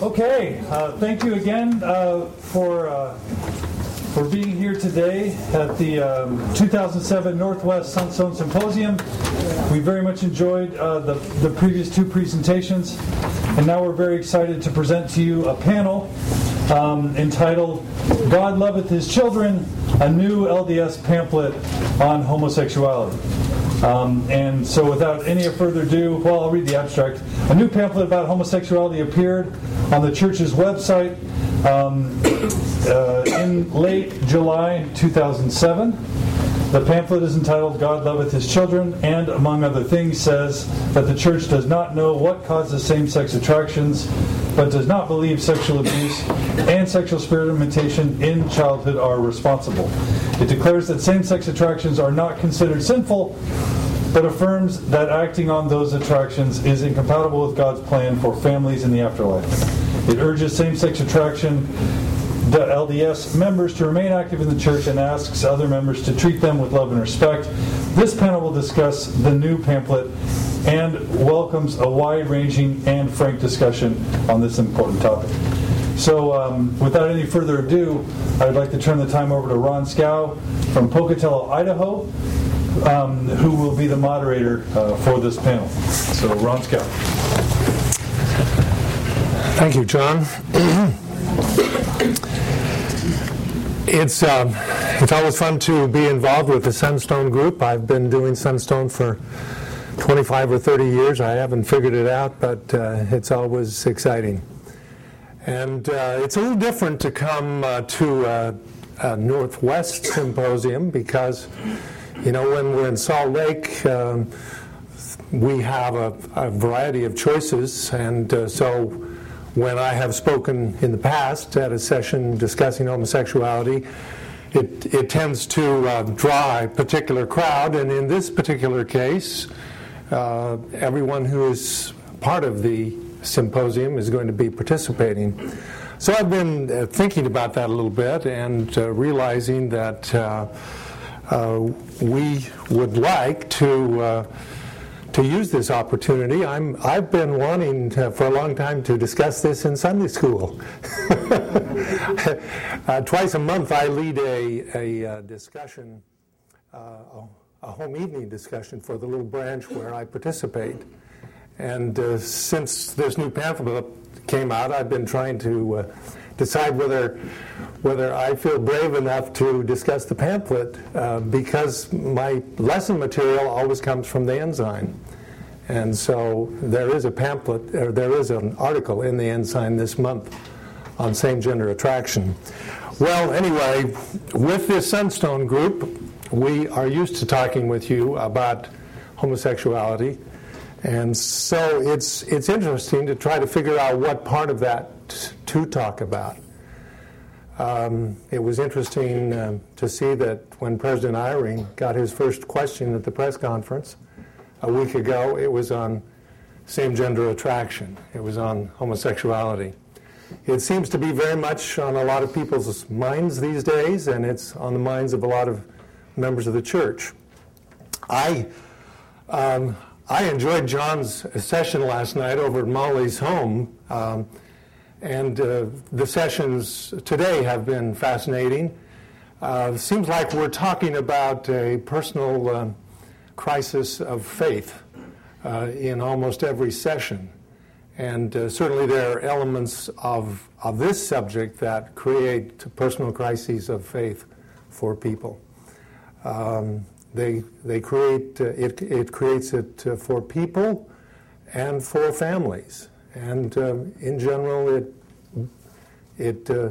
Okay, uh, thank you again uh, for uh, for being here today at the um, 2007 Northwest Sunstone Symposium. We very much enjoyed uh, the, the previous two presentations, and now we're very excited to present to you a panel um, entitled God Loveth His Children, a new LDS pamphlet on homosexuality. Um, and so, without any further ado, well, I'll read the abstract. A new pamphlet about homosexuality appeared on the church's website um, uh, in late July 2007. The pamphlet is entitled God Loveth His Children, and among other things, says that the church does not know what causes same sex attractions, but does not believe sexual abuse and sexual experimentation in childhood are responsible. It declares that same sex attractions are not considered sinful, but affirms that acting on those attractions is incompatible with God's plan for families in the afterlife. It urges same sex attraction the LDS members to remain active in the church and asks other members to treat them with love and respect. This panel will discuss the new pamphlet and welcomes a wide ranging and frank discussion on this important topic. So, um, without any further ado, I'd like to turn the time over to Ron Schow from Pocatello, Idaho, um, who will be the moderator uh, for this panel. So, Ron Schow. Thank you, John. it's um, it's always fun to be involved with the Sunstone Group. I've been doing Sunstone for 25 or 30 years. I haven't figured it out, but uh, it's always exciting. And uh, it's a little different to come uh, to a, a, Northwest symposium because, you know, when we're in Salt Lake, um, we have a, a, variety of choices. And uh, so when I have spoken in the past at a session discussing homosexuality, it, it tends to uh, draw a particular crowd. And in this particular case, uh, everyone who is part of the symposium is going to be participating. So I've been uh, thinking about that a little bit and uh, realizing that uh, uh we would like to uh, to use this opportunity. I'm I've been wanting to, for a long time to discuss this in Sunday school. Uh, twice a month, I lead a a discussion. A home evening discussion for the little branch where I participate. And uh, since this new pamphlet came out, I've been trying to uh, decide whether whether I feel brave enough to discuss the pamphlet uh, because my lesson material always comes from the Ensign. And so there is a pamphlet, or there is an article in the Ensign this month on same gender attraction. Well, anyway, with this Sunstone group, we are used to talking with you about homosexuality and so it's, it's interesting to try to figure out what part of that to talk about. Um, it was interesting uh, to see that when President Eyring got his first question at the press conference a week ago, it was on same gender attraction, it was on homosexuality. It seems to be very much on a lot of people's minds these days, and it's on the minds of a lot of members of the church. I um, I enjoyed John's session last night over at Molly's home, um, and uh, the sessions today have been fascinating. Uh, seems like we're talking about a personal uh, crisis of faith uh, in almost every session. And uh, certainly there are elements of, of this subject that create personal crises of faith for people. Um, they, they create, uh, it, it creates it uh, for people and for families. And um, in general, it, it, uh,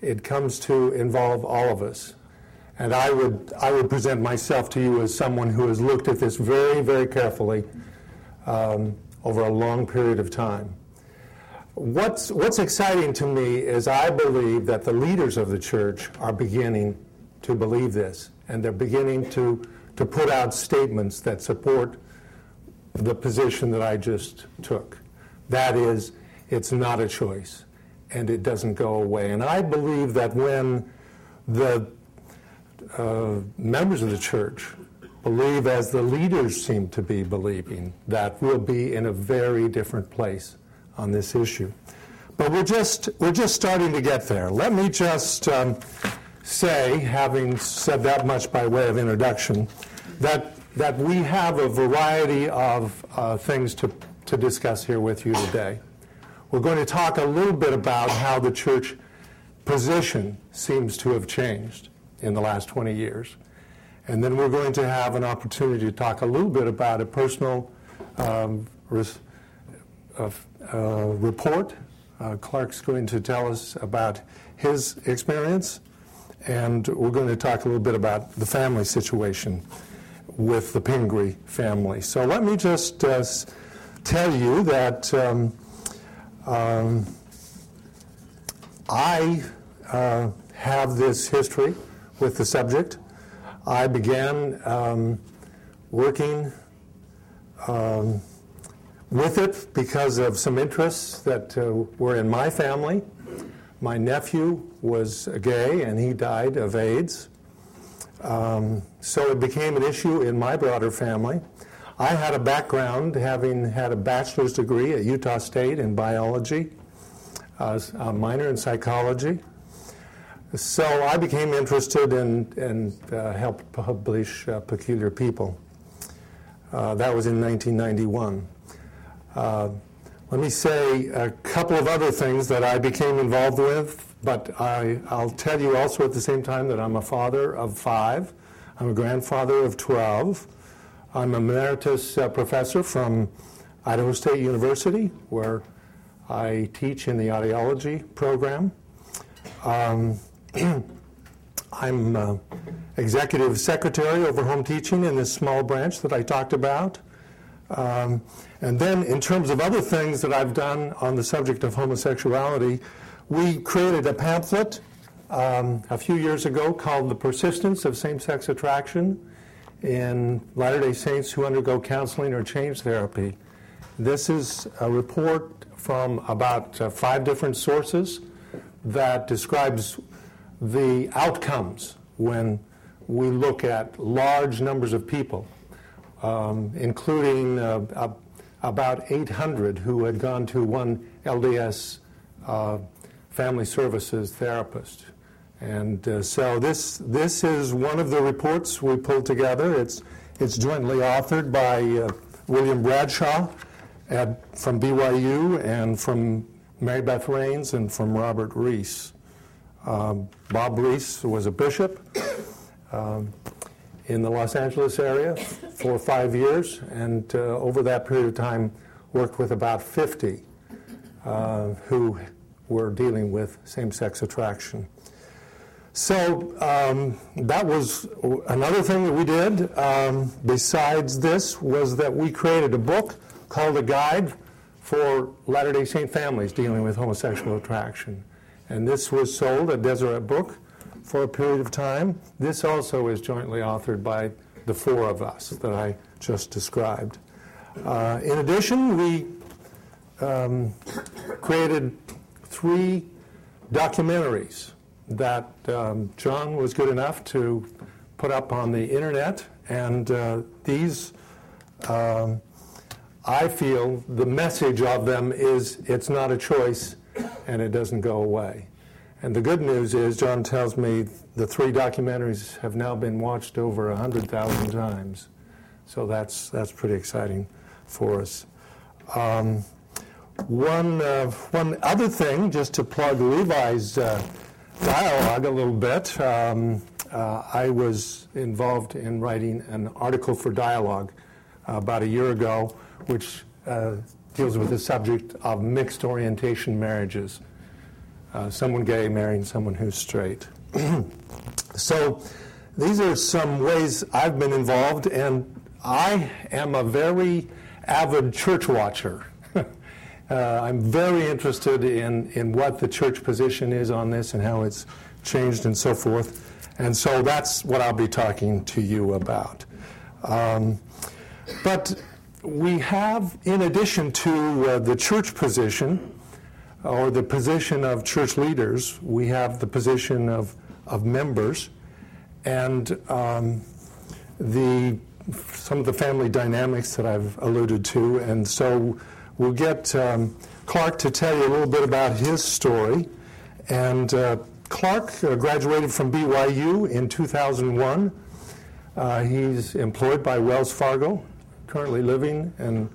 it comes to involve all of us. And I would, I would present myself to you as someone who has looked at this very, very carefully um, over a long period of time. What's, what's exciting to me is I believe that the leaders of the church are beginning to believe this and they're beginning to, to put out statements that support the position that I just took. That is, it's not a choice and it doesn't go away. And I believe that when the uh, members of the church believe, as the leaders seem to be believing, that we'll be in a very different place on this issue. But we're just, we're just starting to get there. Let me just um, say, having said that much by way of introduction, that, that we have a variety of uh, things to, to discuss here with you today. We're going to talk a little bit about how the church position seems to have changed in the last 20 years. And then we're going to have an opportunity to talk a little bit about a personal um, res- uh, uh, report. Uh, Clark's going to tell us about his experience, and we're going to talk a little bit about the family situation with the Pingree family. So let me just uh, tell you that um, um, I uh, have this history with the subject. I began um, working um, with it because of some interests that uh, were in my family. My nephew was gay and he died of AIDS. Um, so it became an issue in my broader family. I had a background having had a bachelor's degree at Utah State in biology, uh, a minor in psychology. So I became interested in, and uh, helped publish uh, Peculiar People. Uh, that was in 1991. Let me say a couple of other things that I became involved with, but I, will tell you also at the same time that I'm a father of five. I'm a grandfather of 12. I'm a emeritus uh, professor from Idaho State University, where I teach in the audiology program. Um, I'm uh, executive secretary over home teaching in this small branch that I talked about. Um, and then, in terms of other things that I've done on the subject of homosexuality, we created a pamphlet um, a few years ago called The Persistence of Same Sex Attraction in Latter day Saints who undergo counseling or change therapy. This is a report from about uh, five different sources that describes the outcomes when we look at large numbers of people, um, including uh, about 800 who had gone to one LDS uh, family services therapist. And uh, so this, this is one of the reports we pulled together. It's, it's jointly authored by uh, William Bradshaw at, from BYU and from Marybeth Raynes and from Robert Rees. Um, Bob Rees was a bishop um, in the Los Angeles area for five years, and uh, over that period of time, worked with about 50 uh, who were dealing with same sex attraction. So um, that was another thing that we did. Um, besides this, was that we created a book called A Guide for Latter day Saint families dealing with homosexual attraction. And this was sold at Deseret Book for a period of time. This also is jointly authored by the four of us that I just described. Uh, in addition, we um, created three documentaries that um, John was good enough to put up on the internet, and uh, these, um, I feel, the message of them is it's not a choice, and it doesn't go away. And the good news is, John tells me the three documentaries have now been watched over 100,000 times. So that's, that's pretty exciting for us. Um, one, uh, one other thing, just to plug Levi's uh, dialogue a little bit, um, uh, I was involved in writing an article for Dialogue uh, about a year ago, which uh, deals with the subject of mixed orientation marriages. Uh, someone gay marrying someone who's straight. so these are some ways I've been involved, and I am a very avid church watcher. uh, I'm very interested in, in what the church position is on this and how it's changed and so forth. And so that's what I'll be talking to you about. Um, but we have, in addition to uh, the church position, or the position of church leaders, we have the position of, of members, and um, the some of the family dynamics that I've alluded to, and so we'll get um, Clark to tell you a little bit about his story. And uh, Clark uh, graduated from BYU in 2001. Uh, he's employed by Wells Fargo, currently living and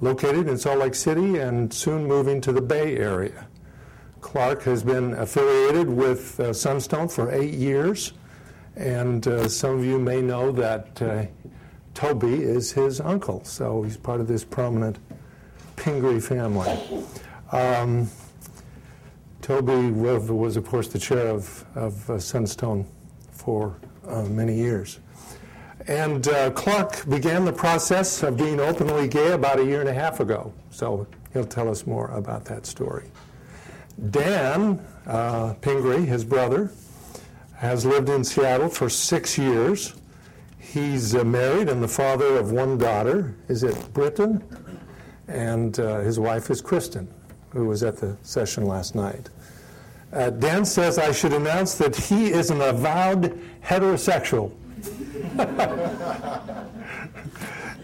located in Salt Lake City and soon moving to the Bay Area. Clark has been affiliated with uh, Sunstone for eight years, and uh, some of you may know that uh, Toby is his uncle, so he's part of this prominent Pingree family. Um, Toby was, of course, the chair of, of uh, Sunstone for uh, many years. And uh, Clark began the process of being openly gay about a year and a half ago. So he'll tell us more about that story. Dan uh, Pingree, his brother, has lived in Seattle for six years. He's uh, married and the father of one daughter. Is it Britton? And uh, his wife is Kristen, who was at the session last night. Uh, Dan says I should announce that he is an avowed heterosexual.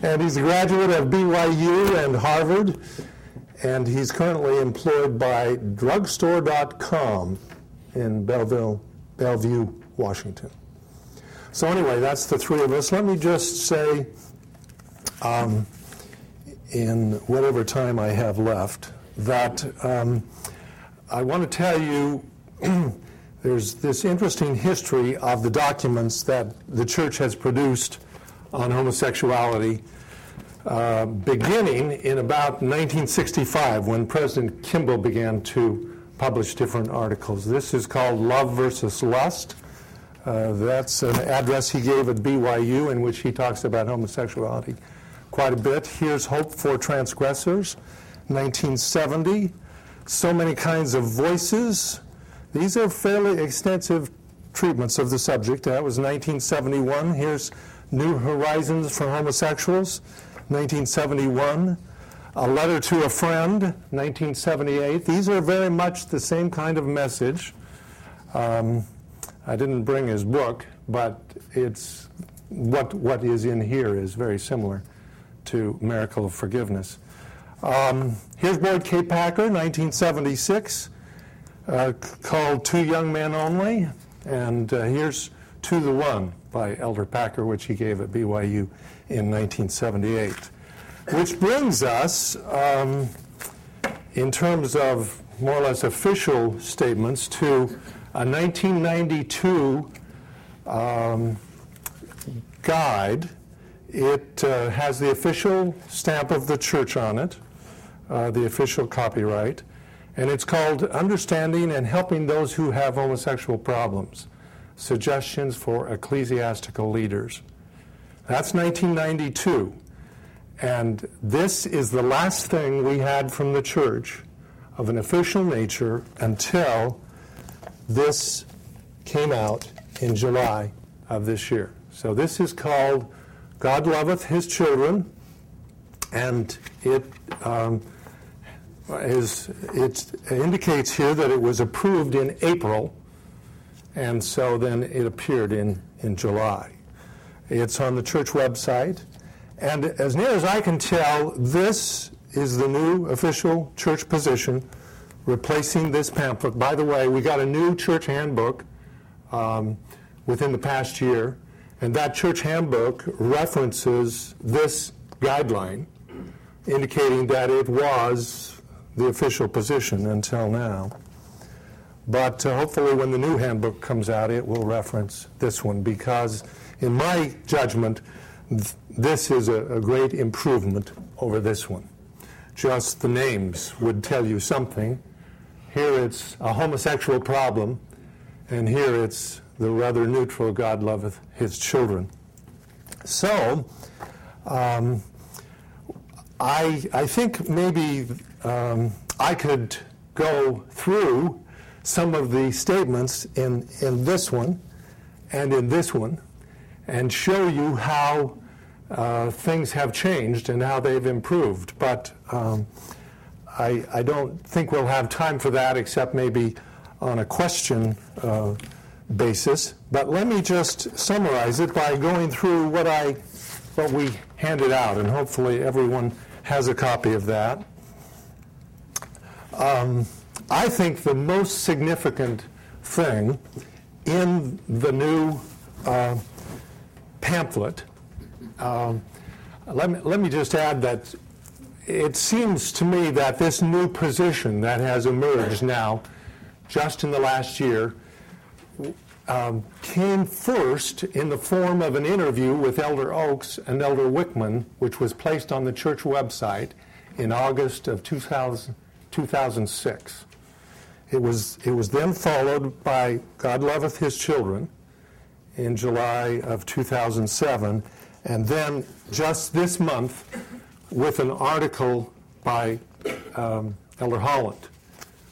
And he's a graduate of BYU and Harvard and he's currently employed by drugstore.com in Belleville, Bellevue, Washington. So, anyway, that's the three of us. Let me just say, um, in whatever time I have left, that um, I want to tell you there's this interesting history of the documents that the church has produced on homosexuality uh, beginning in about 1965 when President Kimball began to publish different articles. This is called Love versus Lust. Uh, that's an address he gave at BYU in which he talks about homosexuality quite a bit. Here's Hope for Transgressors, 1970. So many kinds of voices. These are fairly extensive treatments of the subject. That was 1971. Here's New Horizons for Homosexuals, 1971. A Letter to a Friend, 1978. These are very much the same kind of message. Um, I didn't bring his book, but it's what what is in here is very similar to Miracle of Forgiveness. Um, here's Boyd K. Packer, 1976, uh, called Two Young Men Only, and uh, here's To the One by Elder Packer, which he gave at BYU in 1978. Which brings us, um, in terms of more or less official statements, to a 1992 um, guide. It uh, has the official stamp of the church on it, uh, the official copyright, and it's called Understanding and Helping Those Who Have Homosexual Problems Suggestions for Ecclesiastical Leaders. That's 1992. And this is the last thing we had from the church of an official nature until this came out in July of this year. So this is called God Loveth His Children, and it um, is, it indicates here that it was approved in April, and so then it appeared in, in July. It's on the church website. And as near as I can tell, this is the new official church position replacing this pamphlet. By the way, we got a new church handbook um, within the past year, and that church handbook references this guideline, indicating that it was the official position until now. But uh, hopefully, when the new handbook comes out, it will reference this one because in my judgment, th- this is a, a great improvement over this one. Just the names would tell you something. Here it's a homosexual problem, and here it's the rather neutral God loveth his children. So, um, I, I think maybe um, I could go through some of the statements in, in this one and in this one and show you how uh, things have changed and how they've improved. But um, I, I, don't think we'll have time for that except maybe on a question uh, basis. But let me just summarize it by going through what I what we handed out, and hopefully everyone has a copy of that. Um, I think the most significant thing in the new uh, pamphlet, um, let, me, let me just add that it seems to me that this new position that has emerged now, just in the last year, um, came first in the form of an interview with Elder Oaks and Elder Wickman, which was placed on the church website in August of 2000, 2006. It was, it was then followed by God Loveth His Children in July of 2007, and then just this month with an article by um, Elder Holland.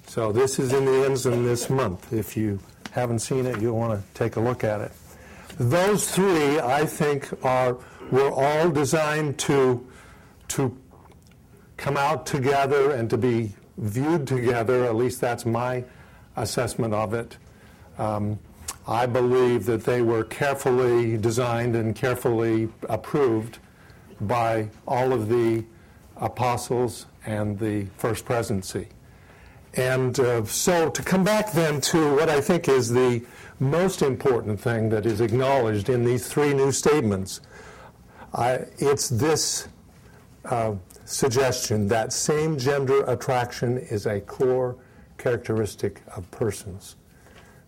So this is in the Ensign this month. If you haven't seen it, you'll want to take a look at it. Those three, I think, are were all designed to to come out together and to be viewed together, at least that's my assessment of it. Um, I believe that they were carefully designed and carefully approved by all of the apostles and the first presidency. And uh, so to come back then to what I think is the most important thing that is acknowledged in these three new statements, I, it's this uh, suggestion that same gender attraction is a core characteristic of persons.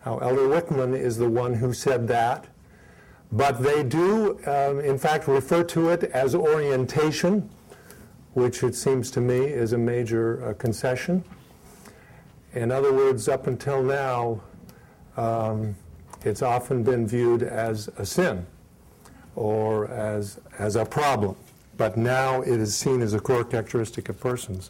Now, Elder Wickman is the one who said that, but they do, um, in fact, refer to it as orientation, which it seems to me is a major uh, concession. In other words, up until now, um, it's often been viewed as a sin or as, as a problem but now it is seen as a core characteristic of persons.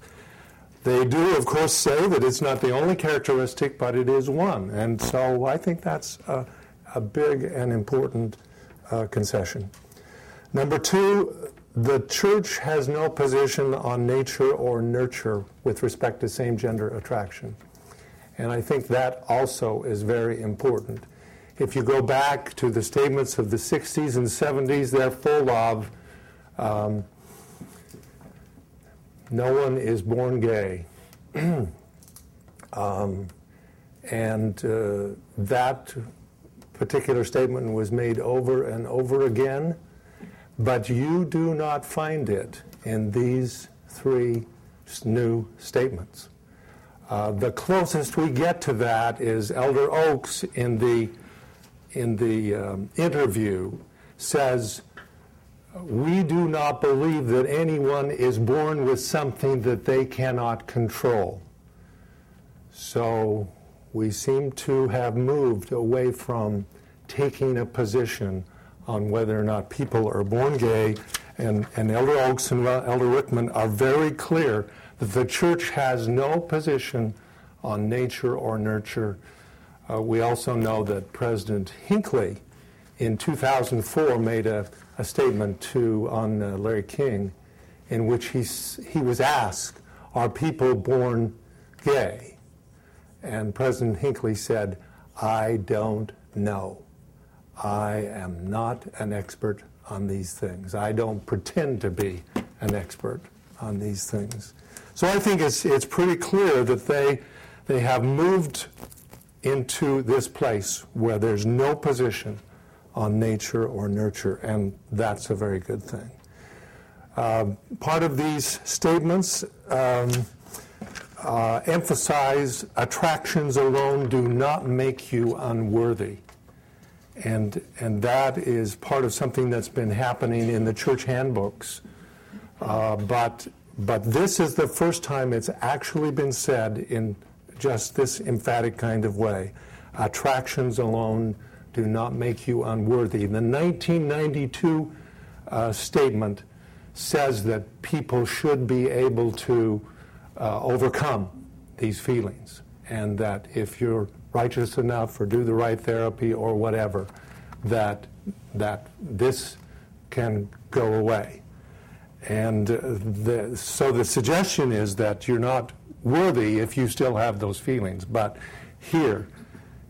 They do, of course, say that it's not the only characteristic, but it is one. And so I think that's a, a big and important uh, concession. Number two, the church has no position on nature or nurture with respect to same gender attraction. And I think that also is very important. If you go back to the statements of the 60s and 70s, they're full of um, no one is born gay. um, and uh, that particular statement was made over and over again, but you do not find it in these three new statements. Uh, the closest we get to that is Elder Oaks in the in the um, interview says we do not believe that anyone is born with something that they cannot control. So we seem to have moved away from taking a position on whether or not people are born gay. And, and Elder Oaks and Elder Wickman are very clear that the church has no position on nature or nurture. Uh, we also know that President Hinckley in 2004 made a a statement to on uh, Larry King, in which he he was asked, "Are people born gay?" And President Hinckley said, "I don't know. I am not an expert on these things. I don't pretend to be an expert on these things." So I think it's it's pretty clear that they they have moved into this place where there's no position on nature or nurture, and that's a very good thing. Uh, part of these statements um, uh, emphasize attractions alone do not make you unworthy. And, and that is part of something that's been happening in the church handbooks. Uh, but, but this is the first time it's actually been said in just this emphatic kind of way. Attractions alone do not make you unworthy. The 1992 uh, statement says that people should be able to uh, overcome these feelings, and that if you're righteous enough or do the right therapy or whatever, that that this can go away. And uh, the, so the suggestion is that you're not worthy if you still have those feelings. But here,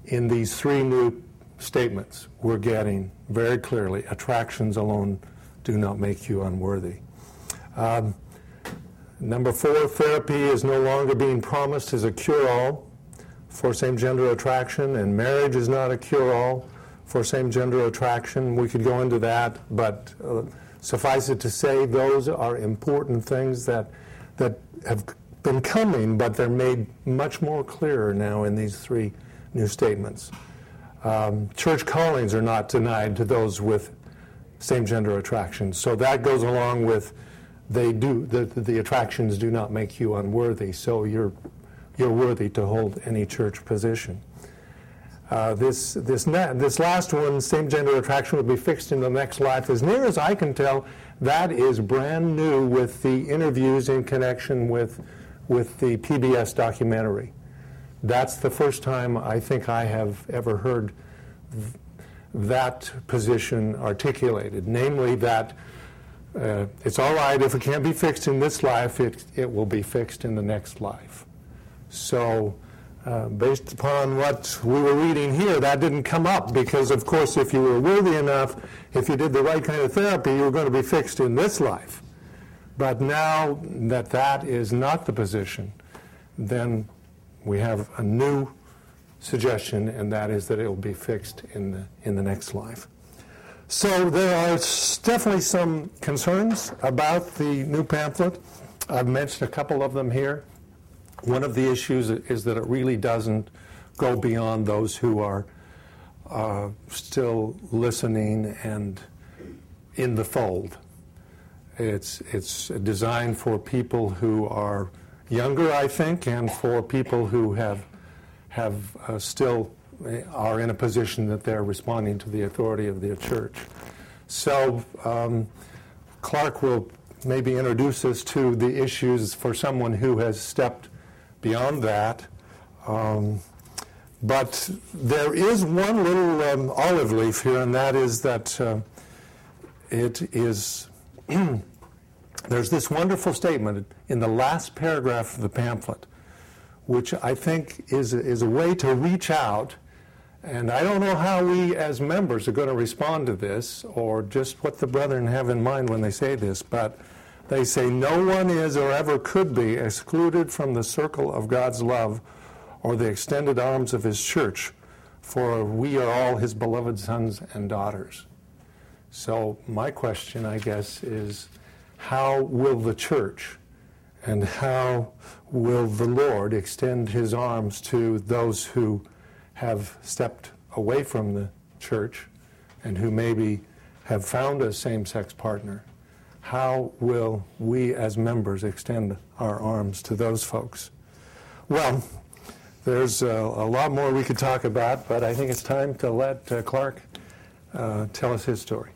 in these three new statements we're getting very clearly attractions alone do not make you unworthy. Um, Number four, therapy is no longer being promised as a cure all for same gender attraction, and marriage is not a cure all for same gender attraction. We could go into that, but uh, suffice it to say, those are important things that, that have been coming, but they're made much more clearer now in these three new statements. Um, church callings are not denied to those with same gender attractions. So that goes along with they do the, the attractions do not make you unworthy. So you're you're worthy to hold any church position. Uh, this this na- this last one, same gender attraction, will be fixed in the next life. As near as I can tell, that is brand new with the interviews in connection with with the PBS documentary. That's the first time I think I have ever heard th- that position articulated, namely that uh, it's all right if it can't be fixed in this life, it, it will be fixed in the next life. So, uh, based upon what we were reading here, that didn't come up because, of course, if you were worthy enough, if you did the right kind of therapy, you were going to be fixed in this life. But now that that is not the position, then we have a new suggestion, and that is that it will be fixed in the, in the next life. So there are definitely some concerns about the new pamphlet. I've mentioned a couple of them here. One of the issues is that it really doesn't go beyond those who are uh, still listening and in the fold. It's, it's designed for people who are younger, I think, and for people who have have uh, still uh, are in a position that they're responding to the authority of the church. So um, Clark will maybe introduce us to the issues for someone who has stepped beyond that. Um, but there is one little um, olive leaf here, and that is that uh, it is. there's this wonderful statement in the last paragraph of the pamphlet which I think is, is a way to reach out. And I don't know how we as members are going to respond to this or just what the brethren have in mind when they say this, but they say, No one is or ever could be excluded from the circle of God's love or the extended arms of His church, for we are all His beloved sons and daughters. So, my question, I guess, is how will the church and how will the Lord extend his arms to those who have stepped away from the church and who maybe have found a same sex partner? How will we as members extend our arms to those folks? Well, there's a, a lot more we could talk about, but I think it's time to let uh, Clark uh, tell us his story.